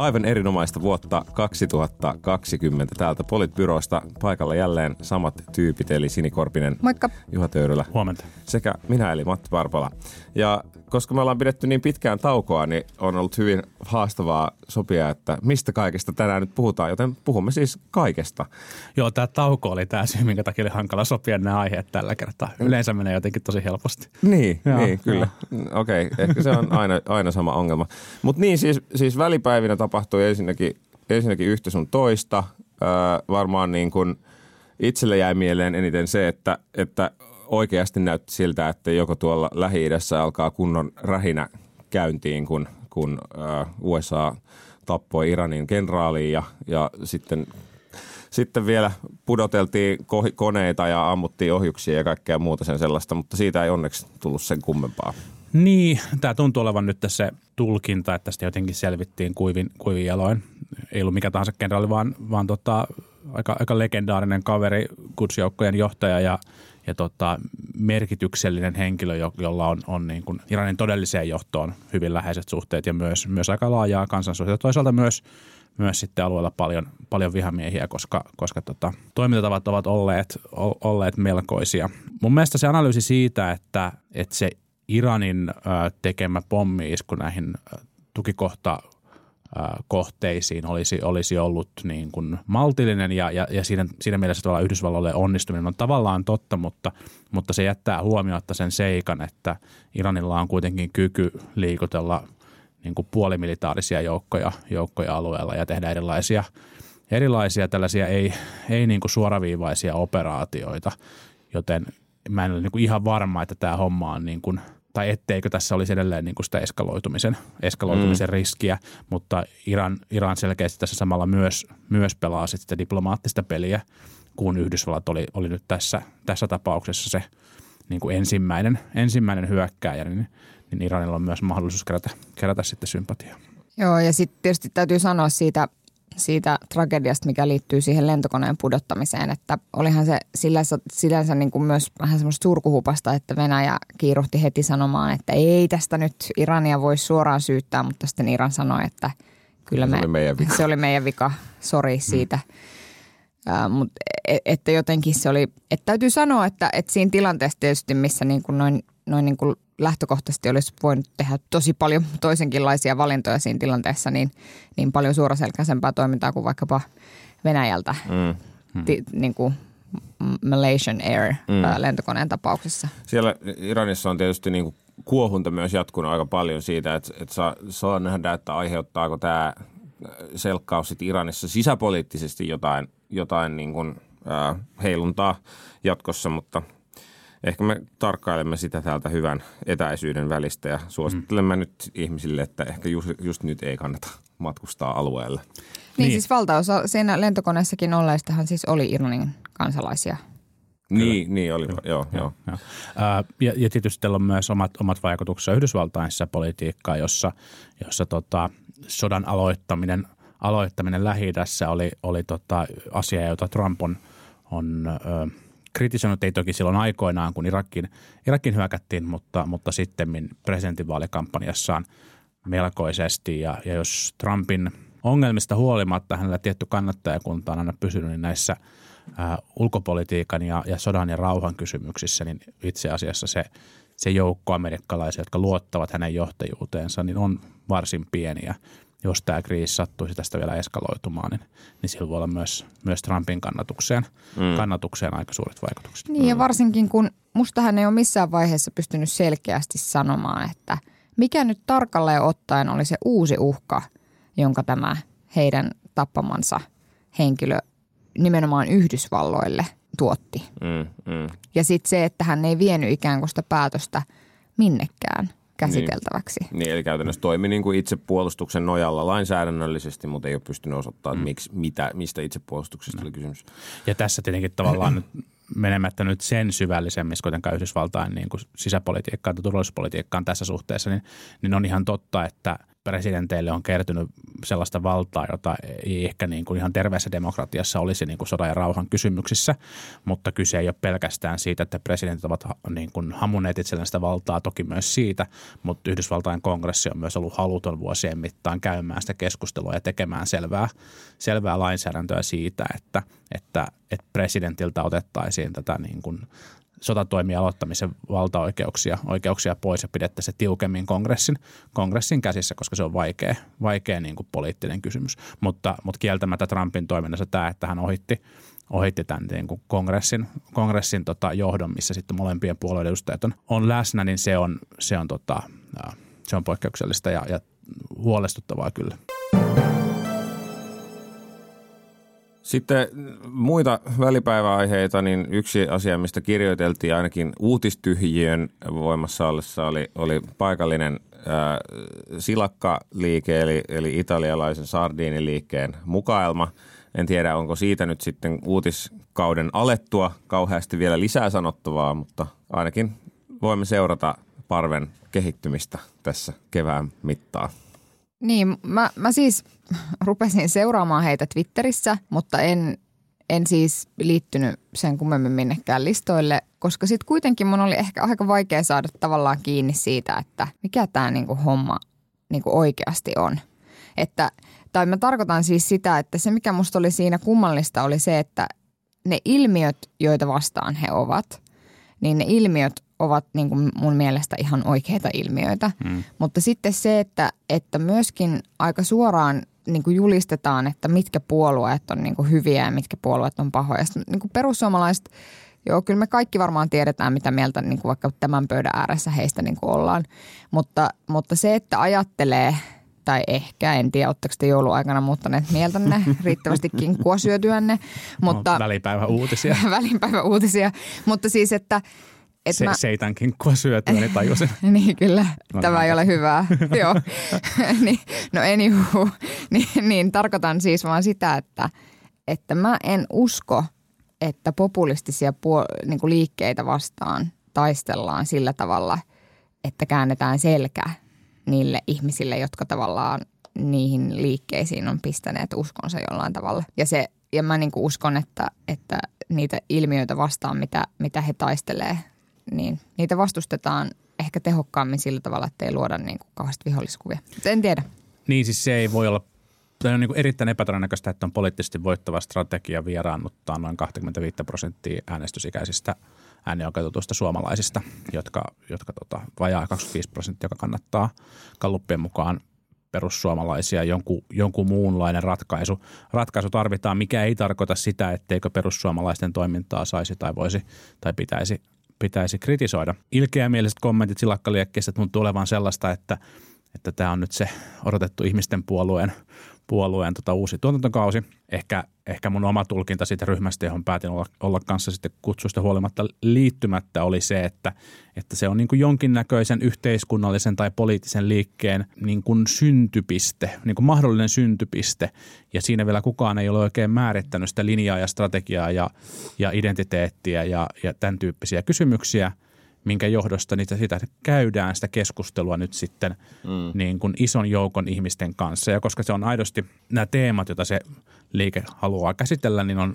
Aivan erinomaista vuotta 2020 täältä Politbyrosta. Paikalla jälleen samat tyypit, eli Sinikorpinen, Moikka. Juha Töyrylä Huomenta. sekä minä eli Matti Parpala. Ja koska me ollaan pidetty niin pitkään taukoa, niin on ollut hyvin haastavaa sopia, että mistä kaikesta tänään nyt puhutaan, joten puhumme siis kaikesta. Joo, tämä tauko oli tämä syy, minkä takia oli hankala sopia nämä aiheet tällä kertaa. Yleensä menee jotenkin tosi helposti. Niin, Joo, niin kyllä. Okei, okay, ehkä se on aina, aina sama ongelma. Mutta niin, siis, siis välipäivinä tapahtui ensinnäkin, ensinnäkin yhtä sun toista. Öö, varmaan niin kuin itselle jäi mieleen eniten se, että, että oikeasti näytti siltä, että joko tuolla Lähi-idässä alkaa kunnon rähinä käyntiin, kun, kun öö, USA tappoi Iranin kenraaliin ja, ja sitten sitten vielä pudoteltiin koneita ja ammuttiin ohjuksia ja kaikkea muuta sen sellaista, mutta siitä ei onneksi tullut sen kummempaa. Niin, tämä tuntuu olevan nyt se tulkinta, että tästä jotenkin selvittiin kuivin, kuivin jaloin. Ei ollut mikä tahansa kenraali, vaan, vaan tota, aika, aika legendaarinen kaveri, kutsjoukkojen johtaja ja, ja tota, merkityksellinen henkilö, jo, jolla on, on niin kuin Iranin todelliseen johtoon hyvin läheiset suhteet ja myös, myös aika laajaa kansansuhteita. Toisaalta myös, myös sitten alueella paljon, paljon vihamiehiä, koska, koska tota, toimintatavat ovat olleet, olleet melkoisia. Mun mielestä se analyysi siitä, että, että se Iranin tekemä pommi-isku näihin tukikohta kohteisiin olisi, olisi ollut niin kuin maltillinen ja, ja, ja siinä, siinä mielessä tavallaan Yhdysvalloille onnistuminen on tavallaan totta, mutta, mutta se jättää huomiotta sen seikan, että Iranilla on kuitenkin kyky liikutella niin kuin puolimilitaarisia joukkoja, joukkoja alueella ja tehdä erilaisia, erilaisia tällaisia ei, ei niin kuin suoraviivaisia operaatioita, joten mä en ole niin kuin ihan varma, että tämä homma on niin kuin, tai etteikö tässä olisi edelleen niin kuin sitä eskaloitumisen, eskaloitumisen mm. riskiä, mutta Iran, Iran selkeästi tässä samalla myös, myös pelaa sit sitä diplomaattista peliä, kun Yhdysvallat oli, oli nyt tässä, tässä tapauksessa se niin kuin ensimmäinen, ensimmäinen hyökkääjä, niin, niin Iranilla on myös mahdollisuus kerätä, kerätä sitten sympatiaa. Joo, ja sitten tietysti täytyy sanoa siitä, siitä tragediasta, mikä liittyy siihen lentokoneen pudottamiseen, että olihan se sillänsä, sillänsä niin kuin myös vähän semmoista surkuhupasta, että Venäjä kiiruhti heti sanomaan, että ei tästä nyt Irania voi suoraan syyttää, mutta sitten Iran sanoi, että kyllä Se me, oli meidän vika. se oli meidän vika, sori siitä. Mm. Mutta että jotenkin se oli, että täytyy sanoa, että, että siinä tilanteessa tietysti, missä niin kuin noin, noin niin kuin lähtökohtaisesti olisi voinut tehdä tosi paljon toisenkinlaisia valintoja siinä tilanteessa, niin, niin paljon suoraselkäisempää toimintaa kuin vaikkapa Venäjältä mm. ti, niin kuin Malaysian Air mm. lentokoneen tapauksessa. Siellä Iranissa on tietysti niin kuin kuohunta myös jatkunut aika paljon siitä, että, että saa, saa nähdä, että aiheuttaako tämä selkkaus Iranissa sisäpoliittisesti jotain, jotain niin kuin, äh, heiluntaa jatkossa, mutta ehkä me tarkkailemme sitä täältä hyvän etäisyyden välistä ja suosittelemme mm. nyt ihmisille, että ehkä just, just nyt ei kannata matkustaa alueelle. Niin, Niin. siis valtaosa siinä lentokoneessakin olleistahan siis oli Iranin kansalaisia. Niin, niin oli, joo, joo. Joo. Ää, Ja, ja tietysti tällä on myös omat, omat vaikutuksensa Yhdysvaltain politiikkaa, jossa, jossa tota, sodan aloittaminen, aloittaminen lähi oli, oli tota, asia, jota Trump on, on ö, kritisoinut, ei toki silloin aikoinaan, kun Irakin, Irakin hyökättiin, mutta, mutta sitten presidentinvaalikampanjassaan melkoisesti. Ja, ja jos Trumpin ongelmista huolimatta hänellä tietty kannattajakunta on aina pysynyt niin näissä ää, ulkopolitiikan ja, ja sodan ja rauhan kysymyksissä, niin itse asiassa se, se joukko amerikkalaisia, jotka luottavat hänen johtajuuteensa, niin on varsin pieni. Ja jos tämä kriisi sattuisi tästä vielä eskaloitumaan, niin, niin sillä voi olla myös, myös Trumpin kannatukseen, mm. kannatukseen aika suuret vaikutukset. Niin ja varsinkin kun musta hän ei ole missään vaiheessa pystynyt selkeästi sanomaan, että mikä nyt tarkalleen ottaen oli se uusi uhka, jonka tämä heidän tappamansa henkilö nimenomaan Yhdysvalloille tuotti. Mm, mm. Ja sitten se, että hän ei vienyt ikään kuin sitä päätöstä minnekään käsiteltäväksi. Niin, eli käytännössä toimi niin kuin itsepuolustuksen nojalla lainsäädännöllisesti, mutta ei ole pystynyt osoittamaan, mm. miksi, mitä, mistä itsepuolustuksesta oli kysymys. Ja tässä tietenkin tavallaan nyt menemättä nyt sen syvällisemmissä kuitenkaan Yhdysvaltain niin kuin sisäpolitiikkaan tai turvallisuuspolitiikkaan tässä suhteessa, niin, niin on ihan totta, että, presidenteille on kertynyt sellaista valtaa, jota ei ehkä niin kuin ihan terveessä demokratiassa olisi niin kuin sodan ja rauhan kysymyksissä, mutta kyse ei ole pelkästään siitä, että presidentit ovat niin kuin hamuneet itselleen sitä valtaa, toki myös siitä, mutta Yhdysvaltain kongressi on myös ollut haluton vuosien mittaan käymään sitä keskustelua ja tekemään selvää, selvää lainsäädäntöä siitä, että, että, että presidentiltä otettaisiin tätä niin kuin sotatoimien aloittamisen valtaoikeuksia oikeuksia pois ja pidettä se tiukemmin kongressin, kongressin käsissä, koska se on vaikea, vaikea niin kuin poliittinen kysymys. Mutta, mutta kieltämättä Trumpin toiminnassa tämä, että hän ohitti, ohitti tämän niin kuin kongressin, kongressin tota, johdon, missä sitten molempien puolueiden edustajat on, on läsnä, niin se on, se on, tota, se on poikkeuksellista ja, ja huolestuttavaa kyllä. Sitten muita välipäiväaiheita, niin yksi asia, mistä kirjoiteltiin ainakin uutistyhjiön voimassa ollessa oli, oli paikallinen ää, silakkaliike, eli, eli italialaisen sardiiniliikkeen mukaelma. En tiedä, onko siitä nyt sitten uutiskauden alettua kauheasti vielä lisää sanottavaa, mutta ainakin voimme seurata parven kehittymistä tässä kevään mittaan. Niin, mä, mä siis rupesin seuraamaan heitä Twitterissä, mutta en, en siis liittynyt sen kummemmin minnekään listoille, koska sitten kuitenkin mun oli ehkä aika vaikea saada tavallaan kiinni siitä, että mikä tämä niinku homma niinku oikeasti on. Että, tai mä tarkoitan siis sitä, että se mikä musta oli siinä kummallista oli se, että ne ilmiöt, joita vastaan he ovat, niin ne ilmiöt ovat niin kuin mun mielestä ihan oikeita ilmiöitä. Mm. Mutta sitten se, että, että myöskin aika suoraan niin kuin julistetaan, että mitkä puolueet on niin kuin hyviä ja mitkä puolueet on pahoja. Sitten, niin kuin perussuomalaiset, joo, kyllä me kaikki varmaan tiedetään, mitä mieltä niin kuin vaikka tämän pöydän ääressä heistä niin kuin ollaan. Mutta, mutta se, että ajattelee – tai ehkä, en tiedä, oletteko te jouluaikana muuttaneet mieltänne riittävästi kinkkua syötyänne. Mutta, no, välipäivä uutisia. välipäivä uutisia, mutta siis, että et Se, mä... Seitan kinkkua syötyä, niin tajusin. niin kyllä, no, tämä ei ole hyvää. Joo. niin, no anywho, niin, niin tarkoitan siis vaan sitä, että, että mä en usko, että populistisia puol- niin kuin liikkeitä vastaan taistellaan sillä tavalla, että käännetään selkä niille ihmisille, jotka tavallaan niihin liikkeisiin on pistäneet uskonsa jollain tavalla. Ja, se, ja mä niin kuin uskon, että, että niitä ilmiöitä vastaan, mitä, mitä he taistelee niin niitä vastustetaan ehkä tehokkaammin sillä tavalla, että ei luoda niin kuin kauheasti viholliskuvia. en tiedä. Niin siis se ei voi olla Tämä on niin erittäin epätodennäköistä, että on poliittisesti voittava strategia vieraannuttaa noin 25 prosenttia äänestysikäisistä äänioikeutetuista suomalaisista, jotka, jotka tota, vajaa 25 prosenttia, joka kannattaa kalluppien mukaan perussuomalaisia, jonkun, jonkun muunlainen ratkaisu. Ratkaisu tarvitaan, mikä ei tarkoita sitä, etteikö perussuomalaisten toimintaa saisi tai voisi tai pitäisi pitäisi kritisoida. Ilkeämieliset kommentit silakkaliekkeessä tuntuu olevan sellaista, että, että tämä on nyt se odotettu ihmisten puolueen puolueen tota uusi tuotantokausi. Ehkä, ehkä mun oma tulkinta siitä ryhmästä, johon päätin olla, olla kanssa sitten kutsusta huolimatta liittymättä, oli se, että, että se on niin kuin jonkinnäköisen yhteiskunnallisen tai poliittisen liikkeen niin kuin syntypiste, niin kuin mahdollinen syntypiste. Ja siinä vielä kukaan ei ole oikein määrittänyt sitä linjaa ja strategiaa ja, ja identiteettiä ja, ja tämän tyyppisiä kysymyksiä – minkä johdosta niitä sitä käydään sitä keskustelua nyt sitten mm. niin kuin ison joukon ihmisten kanssa. Ja koska se on aidosti nämä teemat, joita se liike haluaa käsitellä, niin on,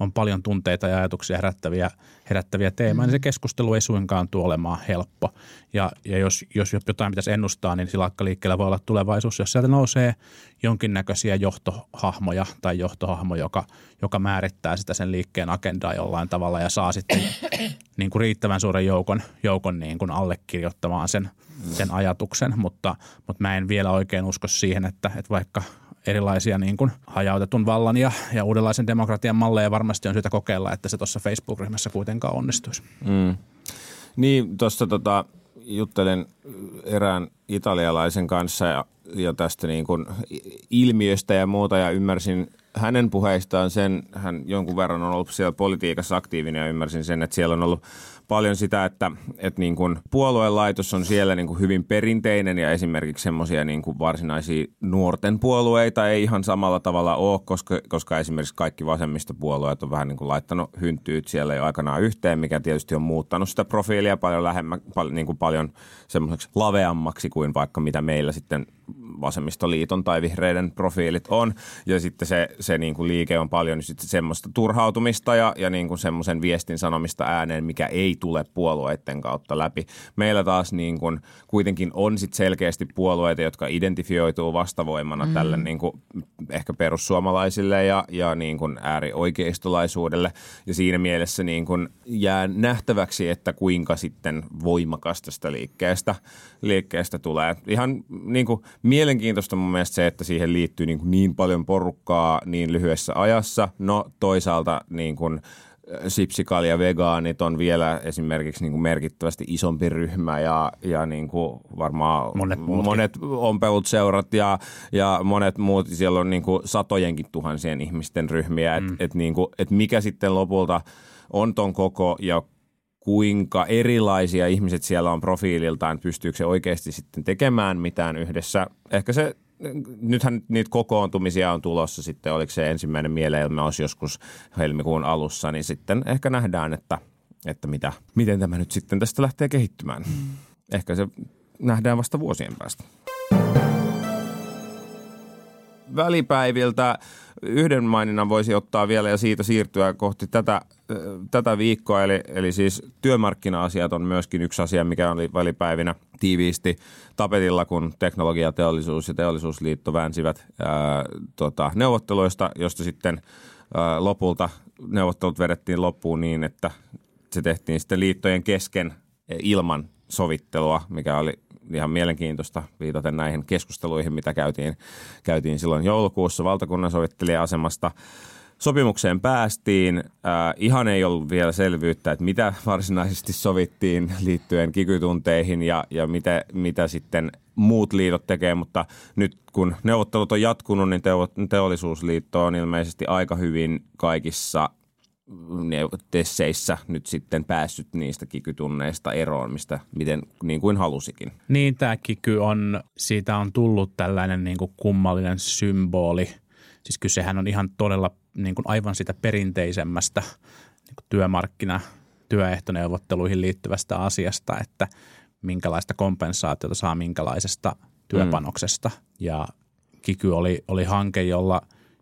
on paljon tunteita ja ajatuksia herättäviä, herättäviä teemoja, mm. niin se keskustelu ei suinkaan tule olemaan helppo. Ja, ja jos, jos jotain pitäisi ennustaa, niin liikkeellä voi olla tulevaisuus, jos sieltä nousee jonkinnäköisiä johtohahmoja tai johtohahmo, joka, joka määrittää sitä sen liikkeen agendaa jollain tavalla ja saa sitten niin kuin riittävän suuren joukon, joukon niin kuin allekirjoittamaan sen, sen ajatuksen, mutta, mutta mä en vielä oikein usko siihen, että, että vaikka erilaisia niin kuin hajautetun vallan ja, ja uudenlaisen demokratian malleja varmasti on syytä kokeilla, että se tuossa Facebook-ryhmässä kuitenkaan onnistuisi. Mm. Niin, tuossa tota, juttelen erään italialaisen kanssa ja, ja tästä niin kuin ilmiöstä ja muuta ja ymmärsin hänen puheistaan sen, hän jonkun verran on ollut siellä politiikassa aktiivinen ja ymmärsin sen, että siellä on ollut paljon sitä, että, että niin kuin puoluelaitos on siellä niin kuin hyvin perinteinen ja esimerkiksi semmoisia niin kuin varsinaisia nuorten puolueita ei ihan samalla tavalla ole, koska, koska esimerkiksi kaikki vasemmistopuolueet on vähän niin kuin laittanut hynttyyt siellä jo aikanaan yhteen, mikä tietysti on muuttanut sitä profiilia paljon lähemmä, paljon, niin kuin paljon semmoiseksi laveammaksi kuin vaikka mitä meillä sitten vasemmistoliiton tai vihreiden profiilit on. Ja sitten se, se niin kuin liike on paljon niin sitten semmoista turhautumista ja, ja niin kuin semmoisen viestin sanomista ääneen, mikä ei tule puolueiden kautta läpi. Meillä taas niin kuin kuitenkin on sitten selkeästi puolueita, jotka identifioituu vastavoimana mm. tälle niin kuin ehkä perussuomalaisille ja, ja niin kuin äärioikeistolaisuudelle. Ja siinä mielessä niin kuin jää nähtäväksi, että kuinka sitten voimakas tästä liikkeestä, liikkeestä tulee. Ihan niin kuin mielenkiintoista mun mielestä se, että siihen liittyy niin, kuin niin paljon porukkaa niin lyhyessä ajassa. No toisaalta niin kuin sipsikalja vegaanit on vielä esimerkiksi niin kuin merkittävästi isompi ryhmä ja, ja niin kuin varmaan Monet muutkin. monet ompelut seurat ja, ja monet muut, siellä on niin kuin satojenkin tuhansien ihmisten ryhmiä, että Mm. et niin kuin, et mikä sitten lopulta on ton koko ja kuinka erilaisia ihmiset siellä on profiililtaan, pystyykö se oikeasti sitten tekemään mitään yhdessä. Ehkä se, nythän niitä kokoontumisia on tulossa sitten, oliko se ensimmäinen mieleilmaus joskus helmikuun alussa, niin sitten ehkä nähdään, että, että mitä, miten tämä nyt sitten tästä lähtee kehittymään. Ehkä se nähdään vasta vuosien päästä välipäiviltä yhden maininnan voisi ottaa vielä ja siitä siirtyä kohti tätä, tätä viikkoa. Eli, eli siis työmarkkina-asiat on myöskin yksi asia, mikä oli välipäivinä tiiviisti tapetilla, kun teknologiateollisuus ja teollisuusliitto väänsivät ää, tota, neuvotteluista, josta sitten ää, lopulta neuvottelut vedettiin loppuun niin, että se tehtiin sitten liittojen kesken ilman sovittelua, mikä oli ihan mielenkiintoista viitaten näihin keskusteluihin, mitä käytiin, käytiin silloin joulukuussa valtakunnan sovittelijan-asemasta. Sopimukseen päästiin. Äh, ihan ei ollut vielä selvyyttä, että mitä varsinaisesti sovittiin liittyen kikytunteihin ja, ja mitä, mitä sitten muut liitot tekee, mutta nyt kun neuvottelut on jatkunut, niin teo, teollisuusliitto on ilmeisesti aika hyvin kaikissa tesseissä nyt sitten päässyt niistä kikytunneista eroon, mistä miten niin kuin halusikin. Niin, tämä kiky on, siitä on tullut tällainen niin kuin kummallinen symboli. Siis kysehän on ihan todella niin kuin aivan sitä perinteisemmästä niin kuin työmarkkina, työehtoneuvotteluihin liittyvästä asiasta, että minkälaista kompensaatiota saa minkälaisesta työpanoksesta. Mm. Ja kiky oli, oli hanke, jolla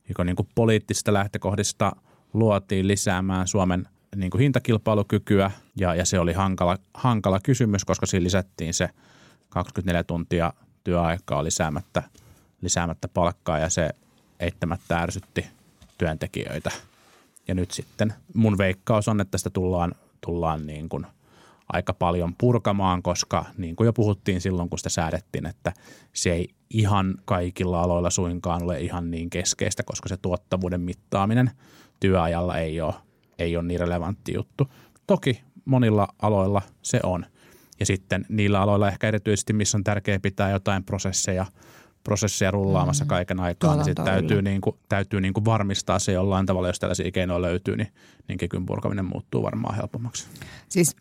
joka niin kuin poliittisista lähtökohdista luotiin lisäämään Suomen niin kuin hintakilpailukykyä ja, ja se oli hankala, hankala kysymys, koska siinä lisättiin se 24 tuntia työaikaa lisäämättä, lisäämättä palkkaa ja se eittämättä ärsytti työntekijöitä. Ja nyt sitten mun veikkaus on, että sitä tullaan, tullaan niin kuin aika paljon purkamaan, koska niin kuin jo puhuttiin silloin, kun sitä säädettiin, että se ei ihan kaikilla aloilla suinkaan ole ihan niin keskeistä, koska se tuottavuuden mittaaminen työajalla ei ole, ei ole niin relevantti juttu. Toki monilla aloilla se on. Ja sitten niillä aloilla ehkä erityisesti, missä on tärkeää pitää jotain prosesseja, prosesseja rullaamassa mm. kaiken aikaa, niin sitten täytyy, niin kuin, täytyy niin kuin varmistaa se jollain tavalla, jos tällaisia keinoja löytyy, niin, niin kikyn purkaminen muuttuu varmaan helpommaksi. Siis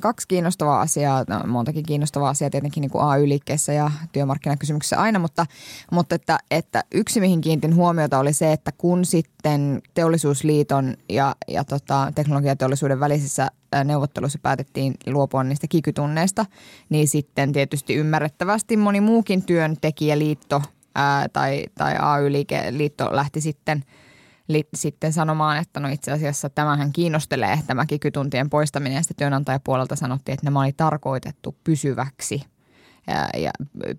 kaksi kiinnostavaa asiaa, no, montakin kiinnostavaa asiaa tietenkin niin kuin AY-liikkeessä ja työmarkkinakysymyksessä aina, mutta, mutta että, että yksi mihin kiinnitin huomiota oli se, että kun sitten teollisuusliiton ja, ja tota, teknologiateollisuuden välisissä neuvotteluissa päätettiin luopua niistä kikytunneista, niin sitten tietysti ymmärrettävästi moni muukin työntekijäliitto ää, tai, tai AY-liitto lähti sitten – sitten sanomaan, että no itse asiassa tämähän kiinnostelee tämä kikytuntien poistaminen. Ja sitten työnantajapuolelta sanottiin, että nämä oli tarkoitettu pysyväksi ja, ja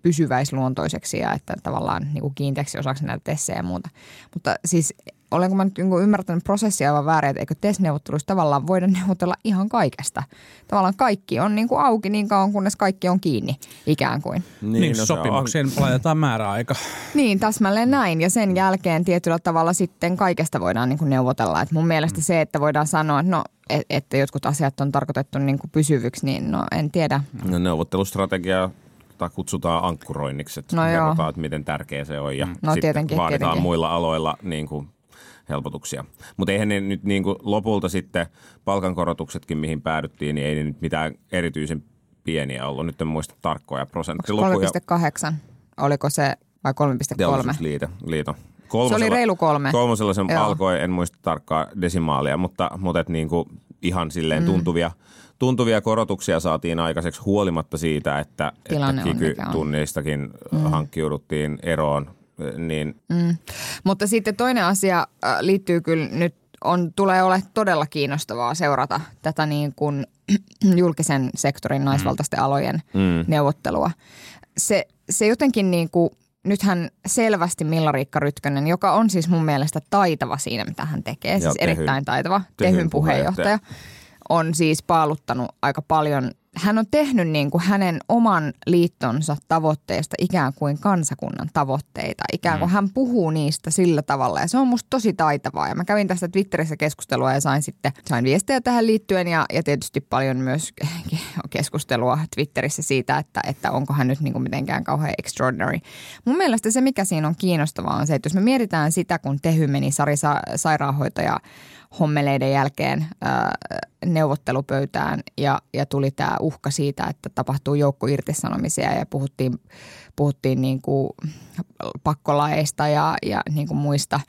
pysyväisluontoiseksi ja että tavallaan niin kuin kiinteäksi osaksi näitä tessejä ja muuta. Mutta siis olenko mä nyt niin ymmärtänyt prosessia aivan väärin, että eikö TES-neuvotteluissa tavallaan voida neuvotella ihan kaikesta. Tavallaan kaikki on niin kuin auki niin kauan, kunnes kaikki on kiinni ikään kuin. Niin, niin no sopimukseen on... laitetaan määräaika. Niin, täsmälleen näin. Ja sen jälkeen tietyllä tavalla sitten kaikesta voidaan niin kuin neuvotella. Et mun mielestä mm. se, että voidaan sanoa, että no että jotkut asiat on tarkoitettu niin kuin pysyviksi, niin no en tiedä. No, neuvottelustrategia kutsutaan ankkuroinniksi, että no kerrotaan, että miten tärkeä se on ja no, sitten tietenkin, vaaditaan tietenkin. muilla aloilla niin kuin helpotuksia. Mutta eihän ne nyt niin kuin lopulta sitten palkankorotuksetkin, mihin päädyttiin, niin ei ne nyt mitään erityisen pieniä ollut. Nyt en muista tarkkoja prosenttilukuja. 3,8 oliko se vai 3,3? Teollisuusliito. Liito. Se oli reilu kolme. Kolmosella se Joo. alkoi, en muista tarkkaa desimaalia, mutta, mutta et niin kuin ihan silleen Mm. tuntuvia, tuntuvia korotuksia saatiin aikaiseksi huolimatta siitä, että, että Tilanne on. kiky-tunneistakin mm. hankkiuduttiin eroon. Niin Mutta sitten toinen asia äh, liittyy kyllä nyt, on, tulee ole todella kiinnostavaa seurata tätä niin kuin julkisen sektorin naisvaltaisten alojen Mm. neuvottelua. Se, se jotenkin niin kuin, nythän selvästi Milla-Riikka Rytkönen, joka on siis mun mielestä taitava siinä, mitä hän tekee, siis Tehyn- erittäin taitava, Tehyn Tehyn puheenjohtaja, on siis paaluttanut aika paljon. Hän on tehnyt niin kuin hänen oman liittonsa tavoitteista ikään kuin kansakunnan tavoitteita. Ikään kuin hän puhuu niistä sillä tavalla ja se on musta tosi taitavaa. Ja mä kävin tästä Twitterissä keskustelua ja sain sitten sain viestejä tähän liittyen ja, ja tietysti paljon myös keskustelua Twitterissä siitä, että, että onko hän nyt niin kuin mitenkään kauhean extraordinary. Mun mielestä se, mikä siinä on kiinnostavaa on se, että jos me mietitään sitä, kun Tehy meni Sari Sa- sairaanhoitaja hommeleiden jälkeen ää, neuvottelupöytään ja, ja tuli tämä uhka siitä, että tapahtuu joukko irtisanomisia ja puhuttiin, puhuttiin niin kuin pakkolaeista ja, ja niin kuin muista,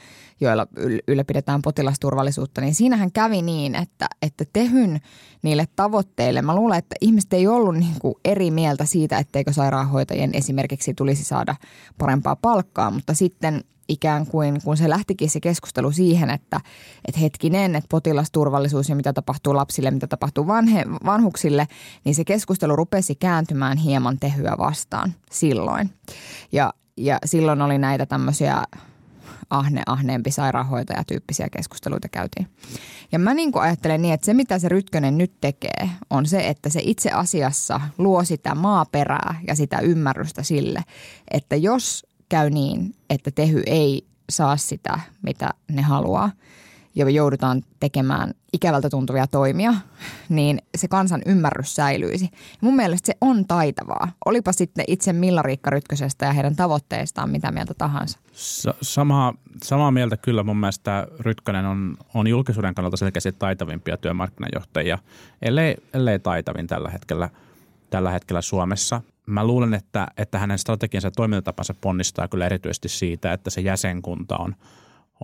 joilla yl- ylläpidetään potilasturvallisuutta, niin siinähän kävi niin, että, että tehyn niille tavoitteille, mä luulen, että ihmiset ei ollut niin kuin eri mieltä siitä, etteikö sairaanhoitajien esimerkiksi tulisi saada parempaa palkkaa, mutta sitten ikään kuin, kun se lähtikin se keskustelu siihen, että, että hetkinen, että potilasturvallisuus ja mitä tapahtuu lapsille, mitä tapahtuu vanhe, vanhuksille, niin se keskustelu rupesi kääntymään hieman tehyä vastaan silloin. Ja, ja silloin oli näitä tämmöisiä ahne, ahneempi sairaanhoitaja-tyyppisiä keskusteluita käytiin. Ja mä niin ajattelen niin, että se mitä se Rytkönen nyt tekee, on se, että se itse asiassa luo sitä maaperää ja sitä ymmärrystä sille, että jos käy niin, että tehy ei saa sitä, mitä ne haluaa, ja joudutaan tekemään ikävältä tuntuvia toimia, niin se kansan ymmärrys säilyisi. Mun mielestä se on taitavaa. Olipa sitten itse Milla-Riikka Rytkösestä ja heidän tavoitteistaan mitä mieltä tahansa. Sa- samaa, samaa mieltä kyllä mun mielestä Rytkönen on, on julkisuuden kannalta selkeästi taitavimpia työmarkkinajohtajia, ellei, ellei taitavin tällä hetkellä, tällä hetkellä Suomessa. Mä luulen, että, että hänen strategiansa ja toimintatapansa ponnistaa kyllä erityisesti siitä, että se jäsenkunta on,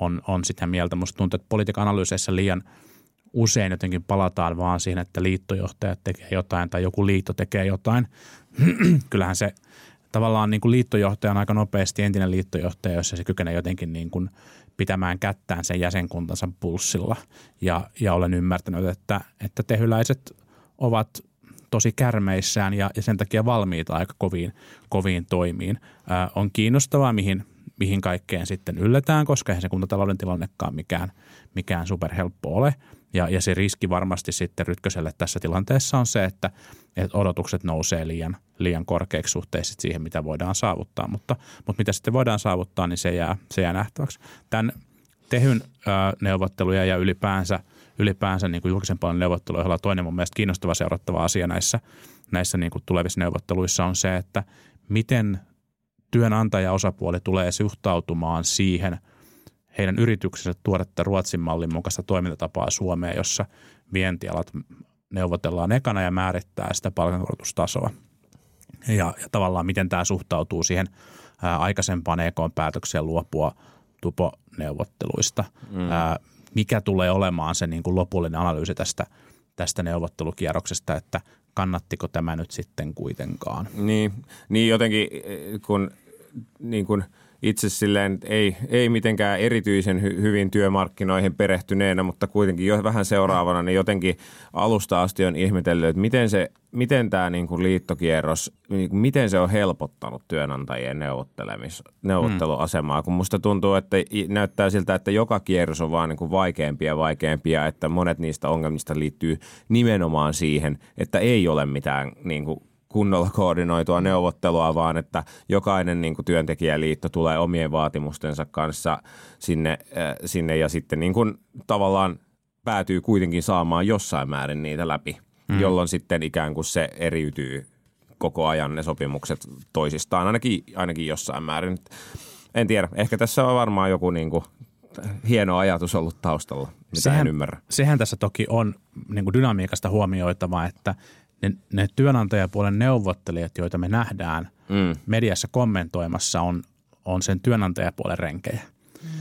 on, on sitä mieltä. Musta tuntuu, että politiikan analyyseissä liian usein jotenkin palataan vaan siihen, että liittojohtajat tekee jotain tai joku liitto tekee jotain. Kyllähän se tavallaan niin kuin liittojohtaja on aika nopeasti entinen liittojohtaja, jossa se kykenee jotenkin niin kuin pitämään kättään sen jäsenkuntansa pulssilla. Ja, ja olen ymmärtänyt, että, että tehyläiset ovat tosi kärmeissään ja, ja sen takia valmiita aika koviin, koviin toimiin. Ää, on kiinnostavaa, mihin, mihin kaikkeen sitten ylletään, koska eihän se kuntatalouden tilannekaan mikään, mikään superhelppo ole. Ja, ja se riski varmasti sitten Rytköselle tässä tilanteessa on se, että, että odotukset nousee liian, liian korkeaksi suhteessa siihen, mitä voidaan saavuttaa. Mutta, mutta mitä sitten voidaan saavuttaa, niin se jää, se jää nähtäväksi. Tämän tehyn ää, neuvotteluja ja ylipäänsä, ylipäänsä niin kuin julkisen puolen neuvotteluja, toinen mun mielestä kiinnostava seurattava asia näissä, näissä niin kuin tulevissa neuvotteluissa on se, että miten työnantajaosapuoli tulee suhtautumaan siihen heidän yrityksensä tuoda tätä Ruotsin mallin mukaista toimintatapaa Suomeen, jossa vientialat neuvotellaan ekana ja määrittää sitä palkankorotustasoa. Ja, ja tavallaan miten tämä suhtautuu siihen ää, aikaisempaan EK-päätökseen luopua tuponeuvotteluista. Mm. Ää, mikä tulee olemaan se niin kuin lopullinen analyysi tästä, tästä neuvottelukierroksesta, että kannattiko tämä nyt sitten kuitenkaan. Niin, niin jotenkin eh, kun, niin kun itse silleen ei, ei mitenkään erityisen hy, hyvin työmarkkinoihin perehtyneenä, mutta kuitenkin jo vähän seuraavana, niin jotenkin alusta asti on ihmetellyt, että miten, se, miten tämä niin kuin liittokierros, niin miten se on helpottanut työnantajien neuvottelemis, neuvotteluasemaa, kun musta tuntuu, että näyttää siltä, että joka kierros on vaan niin kuin vaikeampia ja vaikeampia, että monet niistä ongelmista liittyy nimenomaan siihen, että ei ole mitään niin kuin kunnolla koordinoitua neuvottelua, vaan että jokainen niin kuin työntekijäliitto tulee omien vaatimustensa kanssa sinne, äh, sinne ja sitten niin kuin tavallaan päätyy kuitenkin saamaan jossain määrin niitä läpi, mm. jolloin sitten ikään kuin se eriytyy koko ajan ne sopimukset toisistaan, ainakin, ainakin jossain määrin. En tiedä, ehkä tässä on varmaan joku niin kuin hieno ajatus ollut taustalla, mitä sehän, en ymmärrä. Sehän tässä toki on niin kuin dynamiikasta huomioitava, että ne, ne työnantajapuolen neuvottelijat, joita me nähdään mm. mediassa kommentoimassa, on, on sen työnantajapuolen renkejä.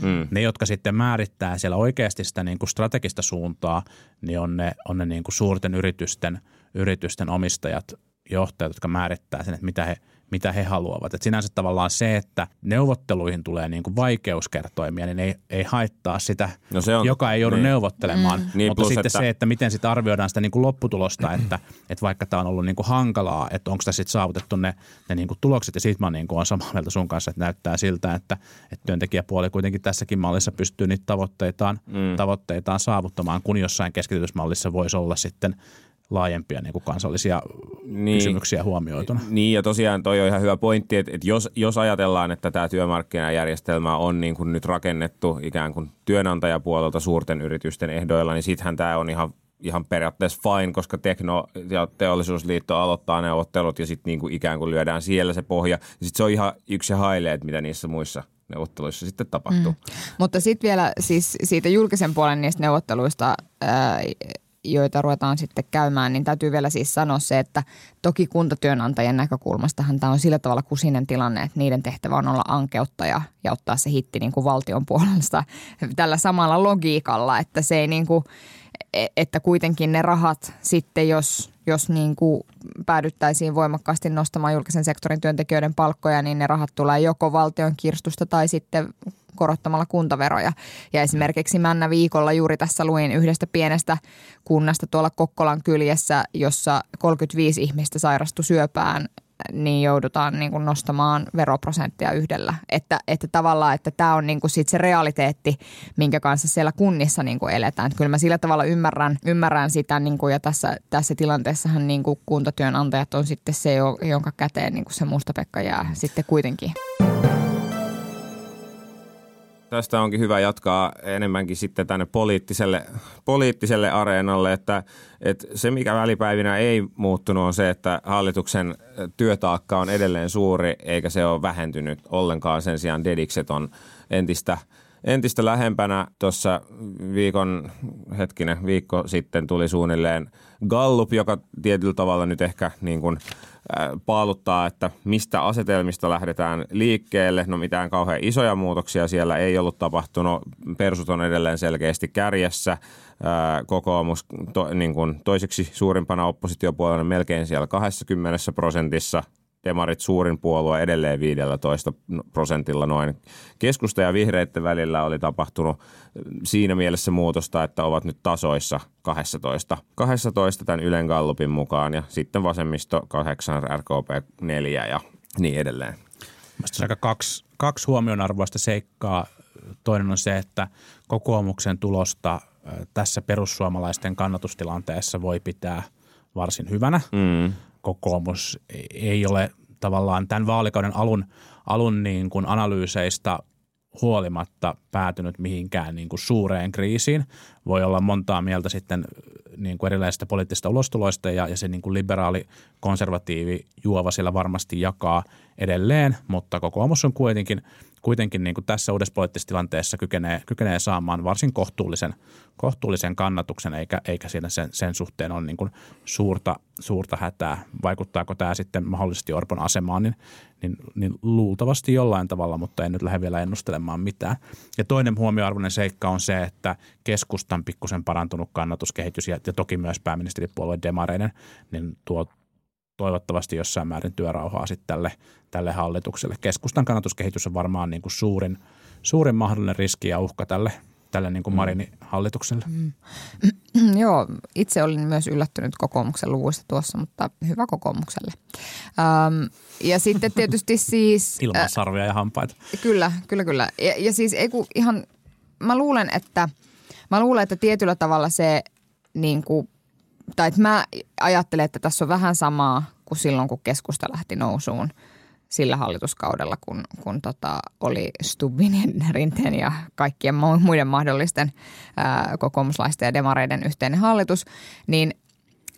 Mm. Ne, jotka sitten määrittää siellä oikeasti sitä niin kuin strategista suuntaa, niin on ne, on ne niin kuin suurten yritysten, yritysten omistajat, johtajat, jotka määrittää sen, että mitä he – mitä he haluavat. Et sinänsä tavallaan se, että neuvotteluihin tulee niin kuin vaikeuskertoimia, niin ei, ei haittaa sitä, no se on, joka ei joudu niin. neuvottelemaan. Mm. Niin, Mutta plus, sitten että... se, että miten sitten arvioidaan sitä niin kuin lopputulosta, että, että vaikka tämä on ollut niin kuin hankalaa, että onko tässä sitten saavutettu ne, ne niin kuin tulokset. Ja siitä mä niin kuin olen samaa mieltä sun kanssa, että näyttää siltä, että, että työntekijäpuoli kuitenkin tässäkin mallissa pystyy niitä tavoitteitaan, mm. tavoitteitaan saavuttamaan, kun jossain keskitysmallissa voisi olla sitten – laajempia niin kuin kansallisia niin, kysymyksiä huomioituna. Niin ja tosiaan toi on ihan hyvä pointti, että, että jos, jos ajatellaan, että tämä työmarkkinajärjestelmä on niin kuin nyt rakennettu ikään kuin työnantajapuolelta suurten yritysten ehdoilla, niin sittenhän tämä on ihan ihan periaatteessa fine, koska tekno- ja teollisuusliitto aloittaa neuvottelut ja sitten niinku ikään kuin lyödään siellä se pohja. Sitten se on ihan yksi hailee, että mitä niissä muissa neuvotteluissa sitten tapahtuu. Mm. Mutta sitten vielä siis siitä julkisen puolen niistä neuvotteluista ää, joita ruvetaan sitten käymään, niin täytyy vielä siis sanoa se, että toki kuntatyönantajien näkökulmastahan tämä on sillä tavalla kusinen tilanne, että niiden tehtävä on olla ankeuttaja ja ottaa se hitti niin kuin valtion puolesta tällä samalla logiikalla, että se ei niin kuin, e, että kuitenkin ne rahat sitten, jos, jos niin kuin päädyttäisiin voimakkaasti nostamaan julkisen sektorin työntekijöiden palkkoja, niin ne rahat tulee joko valtion kirstusta tai sitten korottamalla kuntaveroja. Ja esimerkiksi Männä viikolla juuri tässä luin yhdestä pienestä kunnasta tuolla Kokkolan kyljessä, jossa 35 ihmistä sairastui syöpään niin joudutaan niin kuin nostamaan veroprosenttia yhdellä. Että, että tavallaan, että tämä on niin kuin sit se realiteetti, minkä kanssa siellä kunnissa niin kuin eletään. Että kyllä mä sillä tavalla ymmärrän, ymmärrän sitä niin kuin, ja tässä, tässä tilanteessahan niin kuin kuntatyönantajat on sitten se, jonka käteen niin kuin se mustapekka jää sitten kuitenkin. Tästä onkin hyvä jatkaa enemmänkin sitten tänne poliittiselle, poliittiselle areenalle, että, että se mikä välipäivinä ei muuttunut on se, että hallituksen työtaakka on edelleen suuri eikä se ole vähentynyt ollenkaan. Sen sijaan dedikset on entistä, entistä lähempänä. Tuossa viikon, hetkinen, viikko sitten tuli suunnilleen Gallup, joka tietyllä tavalla nyt ehkä niin kuin – paaluttaa, että mistä asetelmista lähdetään liikkeelle. No mitään kauhean isoja muutoksia siellä ei ollut tapahtunut. Persut on edelleen selkeästi kärjessä. Kokoomus to, niin kuin toiseksi suurimpana oppositiopuolena melkein siellä 20 prosentissa demarit suurin puolue edelleen 15 prosentilla noin. Keskusta ja vihreiden välillä oli tapahtunut siinä mielessä muutosta, että ovat nyt tasoissa 12. 12 tämän Ylen Gallupin mukaan ja sitten vasemmisto 8, RKP 4 ja niin edelleen. Mielestäni aika kaksi, kaksi huomionarvoista seikkaa. Toinen on se, että kokoomuksen tulosta tässä perussuomalaisten kannatustilanteessa voi pitää varsin hyvänä. Mm kokoomus ei ole tavallaan tämän vaalikauden alun, alun niin kuin analyyseista huolimatta päätynyt mihinkään niin kuin suureen kriisiin. Voi olla montaa mieltä sitten niin kuin erilaisista poliittisista ulostuloista ja, ja se niin kuin liberaali konservatiivi juova siellä varmasti jakaa edelleen, mutta kokoomus on kuitenkin, kuitenkin niin kuin tässä uudessa poliittisessa tilanteessa kykenee, kykenee saamaan varsin kohtuullisen, kohtuullisen kannatuksen, eikä, eikä siinä sen, sen suhteen ole niin kuin suurta, suurta hätää. Vaikuttaako tämä sitten mahdollisesti Orpon asemaan, niin, niin, niin luultavasti jollain tavalla, mutta en nyt lähde vielä ennustelemaan mitään. Ja toinen huomioarvoinen seikka on se, että keskustan pikkusen parantunut kannatuskehitys ja, ja toki myös pääministeripuolueen demareiden, niin tuo toivottavasti jossain määrin työrauhaa sitten tälle, tälle hallitukselle. Keskustan kannatuskehitys on varmaan niin kuin suurin, suurin mahdollinen riski ja uhka tälle, tälle niin kuin mm. Marinin hallitukselle. Mm. Joo, itse olin myös yllättynyt kokoomuksen luvuista tuossa, mutta hyvä kokoomukselle. Ähm, ja sitten tietysti siis... Ilman äh, sarvia ja hampaita. Kyllä, kyllä, kyllä. Ja, ja siis ei kun ihan, mä luulen, että, mä luulen, että tietyllä tavalla se niin kuin tai että mä ajattelen, että tässä on vähän samaa kuin silloin, kun keskusta lähti nousuun sillä hallituskaudella, kun, kun tota, oli Stubbin Rinteen ja kaikkien muiden mahdollisten ää, kokoomuslaisten ja demareiden yhteinen hallitus, niin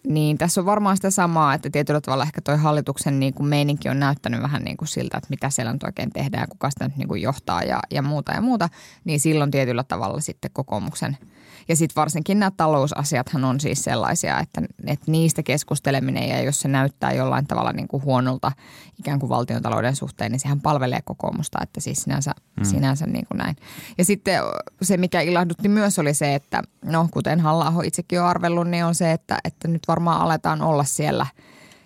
niin tässä on varmaan sitä samaa, että tietyllä tavalla ehkä toi hallituksen niin kuin meininki on näyttänyt vähän niin kuin siltä, että mitä siellä nyt oikein tehdään ja kuka sitä nyt niin kuin johtaa ja, ja muuta ja muuta. Niin silloin tietyllä tavalla sitten kokoomuksen – ja sitten varsinkin nämä talousasiathan on siis sellaisia, että, että niistä keskusteleminen ja jos se näyttää jollain tavalla niin kuin huonolta ikään kuin valtiontalouden suhteen, niin sehän palvelee kokoomusta, että siis sinänsä, mm. sinänsä niin kuin näin. Ja sitten se, mikä ilahdutti myös oli se, että no kuten halla itsekin on arvellut, niin on se, että, että nyt varmaan aletaan olla siellä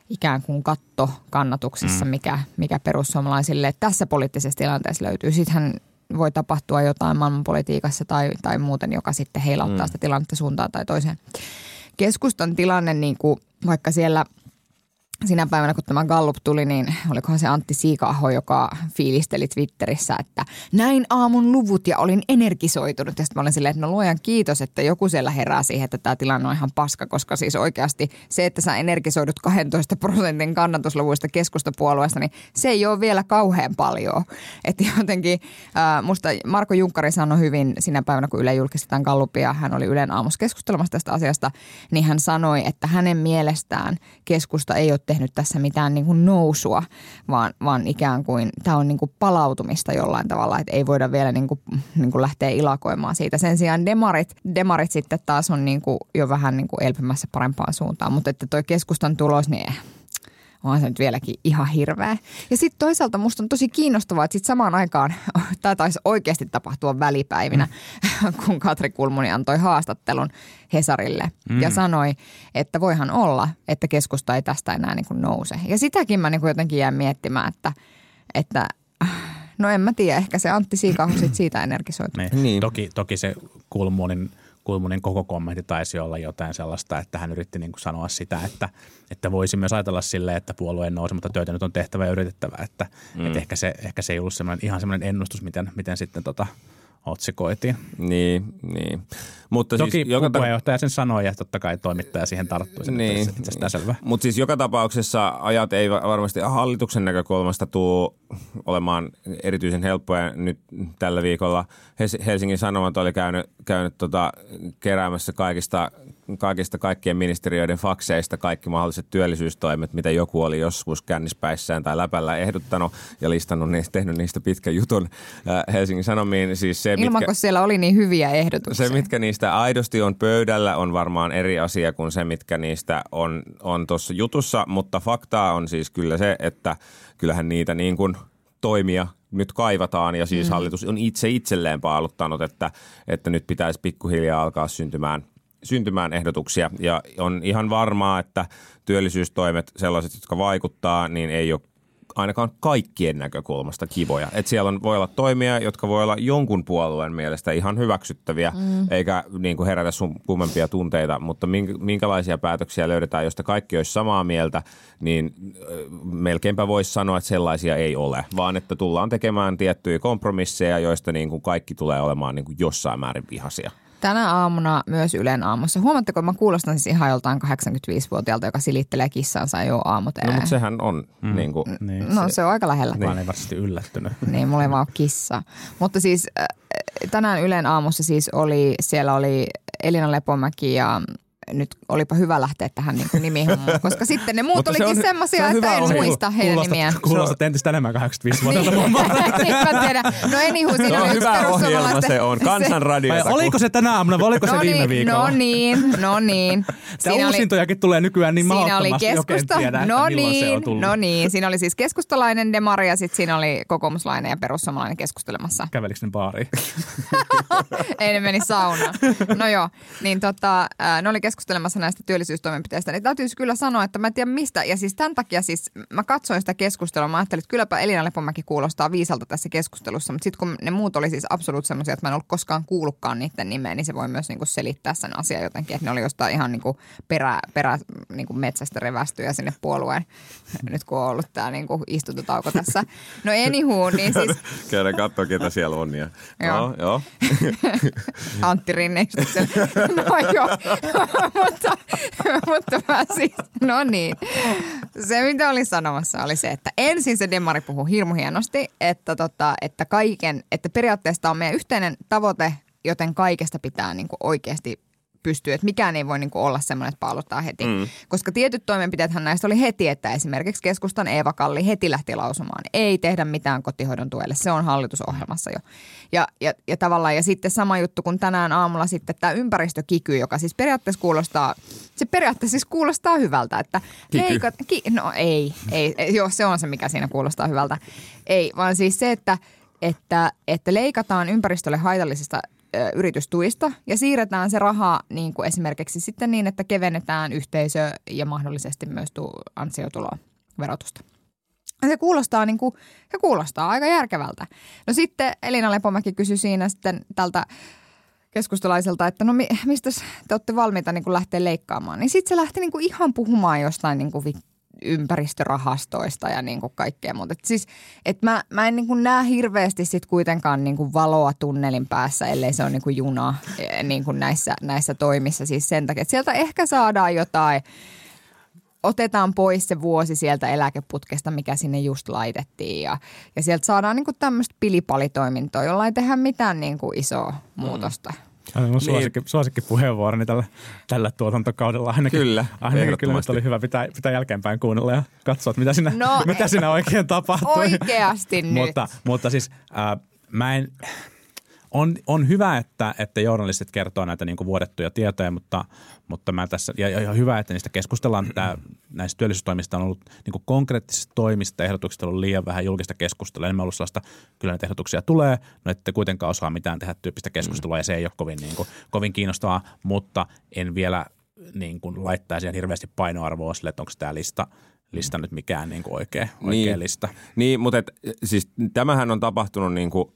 ikään kuin katto kannatuksissa, mm. mikä, mikä perussuomalaisille tässä poliittisessa tilanteessa löytyy. Sittenhän voi tapahtua jotain maailmanpolitiikassa tai, tai muuten, joka sitten heilauttaa mm. sitä tilannetta suuntaan tai toiseen. Keskustan tilanne, niin kuin, vaikka siellä – sinä päivänä, kun tämä Gallup tuli, niin olikohan se Antti Siikaho, joka fiilisteli Twitterissä, että näin aamun luvut ja olin energisoitunut. Ja sitten mä olin silleen, että no luojan kiitos, että joku siellä herää siihen, että tämä tilanne on ihan paska, koska siis oikeasti se, että sä energisoidut 12 prosentin kannatusluvuista keskustapuolueesta, niin se ei ole vielä kauhean paljon. Että jotenkin äh, musta Marko Junkkari sanoi hyvin sinä päivänä, kun Yle julkistetaan Gallupia, hän oli Ylen aamussa keskustelemassa tästä asiasta, niin hän sanoi, että hänen mielestään keskusta ei ole tehnyt tässä mitään niin kuin nousua, vaan, vaan ikään kuin tämä on niin kuin palautumista jollain tavalla, että ei voida vielä niin kuin, niin kuin lähteä ilakoimaan siitä. Sen sijaan demarit, demarit sitten taas on niin kuin jo vähän niin kuin elpymässä parempaan suuntaan, mutta että toi keskustan tulos, niin onhan se nyt vieläkin ihan hirveä. Ja sitten toisaalta musta on tosi kiinnostavaa, että sitten samaan aikaan, tämä taisi oikeasti tapahtua välipäivinä, mm. kun Katri Kulmuni antoi haastattelun Hesarille mm. ja sanoi, että voihan olla, että keskusta ei tästä enää niin kuin nouse. Ja sitäkin mä niin kuin jotenkin jään miettimään, että, että no en mä tiedä, ehkä se Antti Siikaho sit siitä energisoitu. Niin. niin. Toki, toki se Kulmunin – Kulmunin koko kommentti taisi olla jotain sellaista, että hän yritti niin kuin sanoa sitä, että, että voisi myös ajatella silleen, että puolueen nousi, mutta työtä nyt on tehtävä ja yritettävä. Että, mm. että ehkä, se, ehkä se ei ollut semmoinen, ihan semmoinen ennustus, miten, miten sitten tota, otsikoitiin. Niin, niin. Mutta Toki siis joka puheenjohtaja sen sanoi ja totta kai toimittaja siihen tarttui. Niin. selvä. Mutta siis joka tapauksessa ajat ei varmasti hallituksen näkökulmasta tule olemaan erityisen helppoja nyt tällä viikolla. Helsingin Sanomat oli käynyt, käynyt tota, keräämässä kaikista kaikista kaikkien ministeriöiden fakseista kaikki mahdolliset työllisyystoimet, mitä joku oli joskus kännispäissään tai läpällä ehdottanut ja listannut niistä, tehnyt niistä pitkän jutun äh, Helsingin Sanomiin. Siis se, Ilman, mitkä, siellä oli niin hyviä ehdotuksia. Se, mitkä niistä aidosti on pöydällä, on varmaan eri asia kuin se, mitkä niistä on, on tuossa jutussa, mutta faktaa on siis kyllä se, että kyllähän niitä niin kuin toimia nyt kaivataan ja siis mm. hallitus on itse itselleen paaluttanut, että, että nyt pitäisi pikkuhiljaa alkaa syntymään – syntymään ehdotuksia ja on ihan varmaa, että työllisyystoimet, sellaiset, jotka vaikuttaa, niin ei ole ainakaan kaikkien näkökulmasta kivoja. Et siellä on, voi olla toimia, jotka voi olla jonkun puolueen mielestä ihan hyväksyttäviä, mm. eikä niin kuin herätä sun kummempia tunteita, mutta minkälaisia päätöksiä löydetään, josta kaikki olisi samaa mieltä, niin melkeinpä voisi sanoa, että sellaisia ei ole, vaan että tullaan tekemään tiettyjä kompromisseja, joista niin kuin kaikki tulee olemaan niin kuin jossain määrin vihaisia tänä aamuna myös Ylen aamussa. Huomatteko, mä kuulostan siis ihan joltain 85-vuotiaalta, joka silittelee kissansa jo aamut. No, mutta sehän on mm. niin kuin, niin, No se, se on aika lähellä. Niin. Mä olen varmasti yllättynyt. niin, mulla ei vaan kissa. Mutta siis äh, tänään Ylen aamussa siis oli, siellä oli Elina Lepomäki ja nyt olipa hyvä lähteä tähän niin nimihommaan, koska sitten ne muut olikin semmoisia, että en muista heidän kuulostat, nimiään. Kuulostat entistä enemmän 85-vuotiaalta niin. niin, tiedän. No anywho, siinä on hyvä ohjelma se on, kansanradio. Oliko se tänä aamuna vai oliko no se viime niin, viikolla? No niin, no niin. Tämä uusintojakin tulee nykyään niin Siinä oli keskusta, tiedä, no niin, no niin. Siinä oli siis keskustalainen demari ja sitten siinä oli kokoomuslainen ja perussuomalainen keskustelemassa. Kävelikö ne baariin? Ei ne meni saunaan. No joo, niin tota, ne oli keskustelemassa näistä työllisyystoimenpiteistä, niin täytyisi kyllä sanoa, että mä en tiedä mistä. Ja siis tämän takia siis mä katsoin sitä keskustelua, mä ajattelin, että kylläpä Elina Lepomäki kuulostaa viisalta tässä keskustelussa, mutta sitten kun ne muut oli siis absoluut semmoisia, että mä en ollut koskaan kuullutkaan niiden nimeä, niin se voi myös niinku selittää sen asian jotenkin, että ne oli jostain ihan niinku perä, perä niinku metsästä revästyjä sinne puolueen, nyt kun on ollut tämä niinku istuntotauko tässä. No anywho, niin siis... Käydään katsoa, ketä siellä on. Ja... Joo. No, joo. Antti Rinne No joo, mutta, mutta mä siis, no niin. Se mitä olin sanomassa oli se, että ensin se Demari puhuu hirmu hienosti, että, tota, että kaiken, että periaatteessa on meidän yhteinen tavoite, joten kaikesta pitää niin oikeasti pystyy, että mikään ei voi niin kuin olla semmoinen, että paaluttaa heti. Mm. Koska tietyt toimenpiteethän näistä oli heti, että esimerkiksi keskustan Eeva Kalli heti lähti lausumaan, ei tehdä mitään kotihoidon tuelle, se on hallitusohjelmassa jo. Ja, ja, ja tavallaan, ja sitten sama juttu kuin tänään aamulla sitten tämä ympäristökiky, joka siis periaatteessa kuulostaa, se periaatteessa siis kuulostaa hyvältä, että Kiky. leikat, ki, no ei, ei, joo se on se mikä siinä kuulostaa hyvältä. Ei, vaan siis se, että, että, että leikataan ympäristölle haitallisista yritystuista ja siirretään se raha niin kuin esimerkiksi sitten niin, että kevennetään yhteisö- ja mahdollisesti myös tu- ansiotuloverotusta. Se kuulostaa, niin kuin, se kuulostaa aika järkevältä. No sitten Elina Lepomäki kysyi siinä sitten tältä keskustalaiselta, että no mi, mistä te olette valmiita niin kuin lähteä leikkaamaan. Niin sitten se lähti niin kuin ihan puhumaan jostain niin kuin ympäristörahastoista ja niin kuin kaikkea muuta. Et siis, et mä, mä en niin kuin näe hirveästi sit kuitenkaan niin kuin valoa tunnelin päässä, ellei se ole niin kuin juna eh, niin kuin näissä, näissä toimissa. Siis sen takia, että sieltä ehkä saadaan jotain, otetaan pois se vuosi sieltä eläkeputkesta, mikä sinne just laitettiin. Ja, ja sieltä saadaan niin kuin tämmöistä pilipalitoimintoa, jolla ei tehdä mitään niin kuin isoa muutosta. Tämä on mun Niin. suosikki, suosikkipuheenvuoroni tällä, tällä tuotantokaudella ainakin. Kyllä, ainakin kyllä nyt oli hyvä pitää, pitää jälkeenpäin kuunnella ja katsoa, että mitä siinä, No, mitä siinä oikein tapahtui. Oikeasti nyt. mutta, mutta siis äh, mä en, on, on hyvä, että, että journalistit kertoo näitä niin kuin vuodettuja tietoja, mutta, mutta mä tässä, ja, ja hyvä, että niistä keskustellaan. Tää, näistä työllisyystoimista on ollut niin kuin konkreettisista toimista ehdotuksista on ollut liian vähän julkista keskustelua. Enemmän ollut sellaista, kyllä näitä ehdotuksia tulee, no ette kuitenkaan osaa mitään tehdä tyyppistä keskustelua ja se ei ole kovin, niin kuin, kovin kiinnostavaa, mutta en vielä niin kuin laittaa siihen hirveästi painoarvoa sille, että onko tämä lista, lista nyt mikään niin kuin oikea, oikea Niin. lista. Niin, mutta et, siis tämähän on tapahtunut niin kuin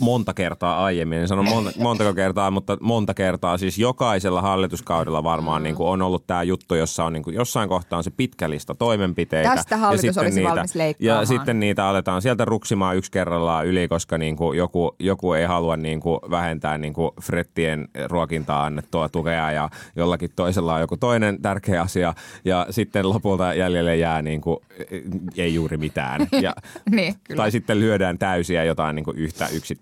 monta kertaa aiemmin. En sano monta, montako kertaa, mutta monta kertaa. Siis jokaisella hallituskaudella varmaan niin kuin on ollut tämä juttu, jossa on niin kuin, jossain kohtaa on se pitkä lista toimenpiteitä. Tästä hallitus ja sitten olisi niitä, valmis leikkaamaan. Ja sitten niitä aletaan sieltä ruksimaan yksi kerrallaan yli, koska niin kuin joku, joku ei halua niin kuin vähentää niin kuin frettien ruokintaa annettua tukea ja jollakin toisella on joku toinen tärkeä asia. Ja sitten lopulta jäljelle jää niin kuin, ei juuri mitään. Ja, Niin, kyllä. tai sitten lyödään täysiä jotain niin kuin yhtä yksittäistä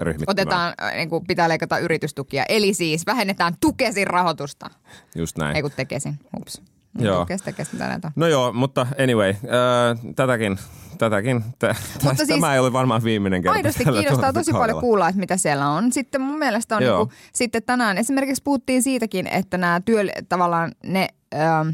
ryhmittymää. Otetaan, äh, niin kuin pitää leikata yritystukia. Eli siis vähennetään Tukesin rahoitusta. Just näin. Ei kun Tekesin, ups. Joo. Tukes, tekes, mitä näitä on. No joo, mutta anyway, äh, tätäkin, tätäkin t- Mutta tämä siis ei ole varmaan viiminen kerta. Aidosti kiinnostaa tosi paljon kuulla, että mitä siellä on. Sitten mun mielestä on Joo. niinku, sitten tänään esimerkiksi puhuttiin siitäkin, että nämä työ, tavallaan ne ähm,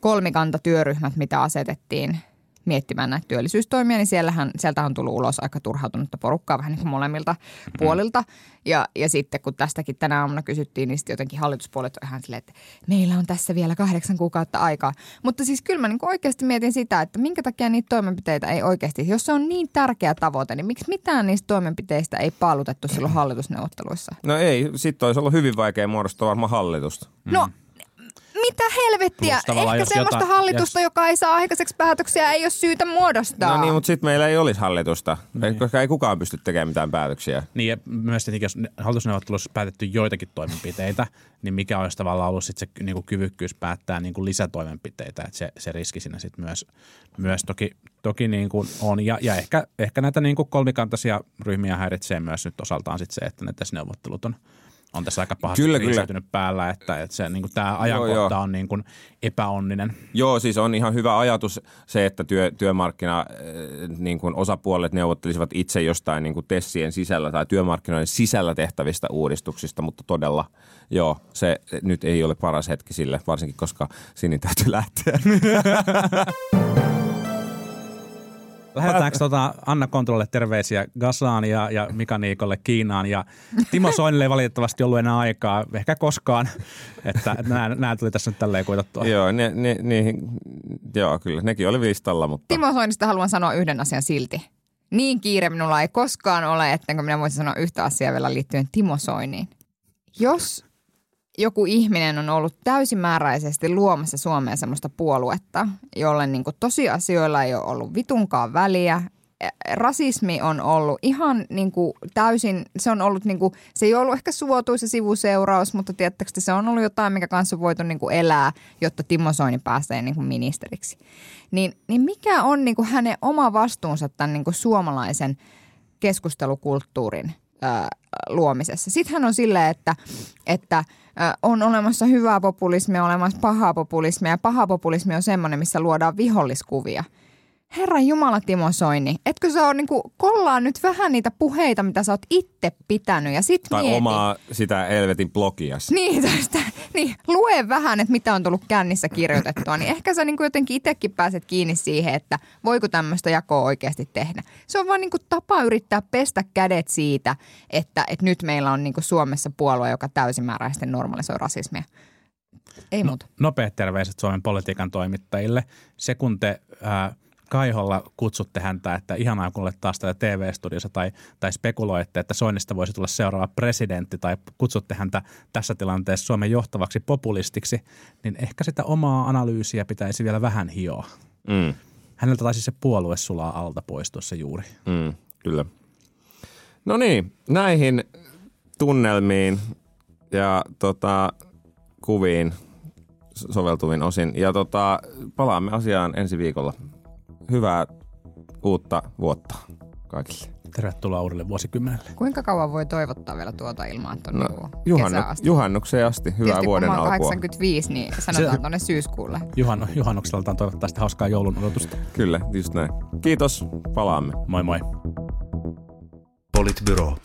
kolmikantatyöryhmät, mitä asetettiin miettimään näitä työllisyystoimia, niin siellähän, sieltä on tullut ulos aika turhautunutta porukkaa vähän niin kuin molemmilta Mm-hmm. puolilta. Ja, ja sitten kun tästäkin tänä aamuna kysyttiin, niin sitten jotenkin hallituspuolet on ihan silleen, että meillä on tässä vielä kahdeksan kuukautta aikaa. Mutta siis kyllä mä niin oikeasti mietin sitä, että minkä takia niitä toimenpiteitä ei oikeasti, jos se on niin tärkeä tavoite, niin miksi mitään niistä toimenpiteistä ei paalutettu silloin hallitusneuvotteluissa? No ei, sitten olisi ollut hyvin vaikea muodostaa varmaan hallitusta. No, mitä helvettiä? Ehkä jos semmoista jotain- hallitusta, jos- joka ei saa aikaiseksi päätöksiä, ei ole syytä muodostaa. No niin, mutta sitten meillä ei olisi hallitusta, niin. koska ei kukaan pysty tekemään mitään päätöksiä. Niin ja myös tietenkin, jos hallitusneuvottelussa on päätetty joitakin toimenpiteitä, niin mikä olisi tavallaan ollut sit se niin kuin kyvykkyys päättää niin kuin lisätoimenpiteitä, että se, se riski siinä sitten myös, myös toki, toki niin kuin on. Ja, ja ehkä, ehkä näitä niin kuin kolmikantaisia ryhmiä häiritsee myös nyt osaltaan sit se, että ne tässä neuvottelut on, on tässä aika pahasti Kyllä, kriisiytynyt päällä, että, että se, niin kuin tämä ajankohta joo. on niin kuin epäonninen. Joo, siis on ihan hyvä ajatus se, että työ, työmarkkina äh, niin kuin osapuolet neuvottelisivat itse jostain niin kuin tessien sisällä tai työmarkkinoiden sisällä tehtävistä uudistuksista, mutta todella joo, se nyt ei ole paras hetki sille, varsinkin koska Sini täytyy lähteä. Lähdetäänkö tota Anna Kontrolle terveisiä Gasaan ja, ja Mika Niikolle Kiinaan ja Timo Soinille ei valitettavasti ollut enää aikaa, ehkä koskaan, että nämä, nämä tuli tässä nyt tälleen kuitattua. joo, ne, ne, niihin, joo, kyllä, nekin oli listalla, mutta Timo Soinista haluan sanoa yhden asian silti. Niin kiire minulla ei koskaan ole, että minä voisin sanoa yhtä asiaa vielä liittyen Timo Soiniin. Jos joku ihminen on ollut täysimääräisesti luomassa Suomeen semmoista puoluetta, jolle niin kuin tosiasioilla ei ole ollut vitunkaan väliä, rasismi on ollut ihan niin kuin täysin, se on ollut niin kuin, se ei ollut ehkä suotuisa sivuseuraus, mutta tiedättekö, te, se on ollut jotain, mikä kanssa on voitu niin kuin elää, jotta Timo Soini pääsee niin kuin ministeriksi. Niin, niin mikä on niin kuin hänen oma vastuunsa tämän niin kuin suomalaisen keskustelukulttuurin luomisessa. Sitten hän on silleen, että, että on olemassa hyvää populismia, on olemassa pahaa populismia ja paha populismi on semmoinen, missä luodaan viholliskuvia – Herran Jumala Timo Soini, etkö sä ole niinku, kollaa nyt vähän niitä puheita, mitä sä oot itse pitänyt ja sit Tai mieti. omaa sitä Elvetin blogias. Niin, tästä, niin, lue vähän, että mitä on tullut kännissä kirjoitettua, niin ehkä sä niinku jotenkin itsekin pääset kiinni siihen, että voiko tämmöistä jakoa oikeasti tehdä. Se on vaan niinku tapa yrittää pestä kädet siitä, että, että nyt meillä on niinku Suomessa puolue, joka täysimääräisesti normalisoi rasismia. Ei muuta. Nopeat terveiset Suomen politiikan toimittajille. Se kun te ää, Kaiholla kutsutte häntä, että ihanaa kun olet taas täällä TV-studiossa tai, tai spekuloitte, että Soinista voisi tulla seuraava presidentti tai kutsutte häntä tässä tilanteessa Suomen johtavaksi populistiksi, niin ehkä sitä omaa analyysiä pitäisi vielä vähän hioa. Mm, Häneltä taisi se puolue sulaa alta pois tuossa juuri. mm, kyllä. No niin, näihin tunnelmiin ja tota, kuviin soveltuvin osin. Ja tota, palaamme asiaan ensi viikolla. Hyvää uutta vuotta kaikille. Tervetuloa uudelle vuosikymmenelle. Kuinka kauan voi toivottaa vielä tuota ilmaa tuonne No, niinku juhannu, asti? juhannukseen asti. Hyvää Tietysti vuoden alkua. 85, niin sanotaan tuonne syyskuulle. Juhan, juhannukseltaan toivottavasti hauskaa joulun odotusta. Kyllä, just näin. Kiitos, palaamme. Moi moi. Politbyro.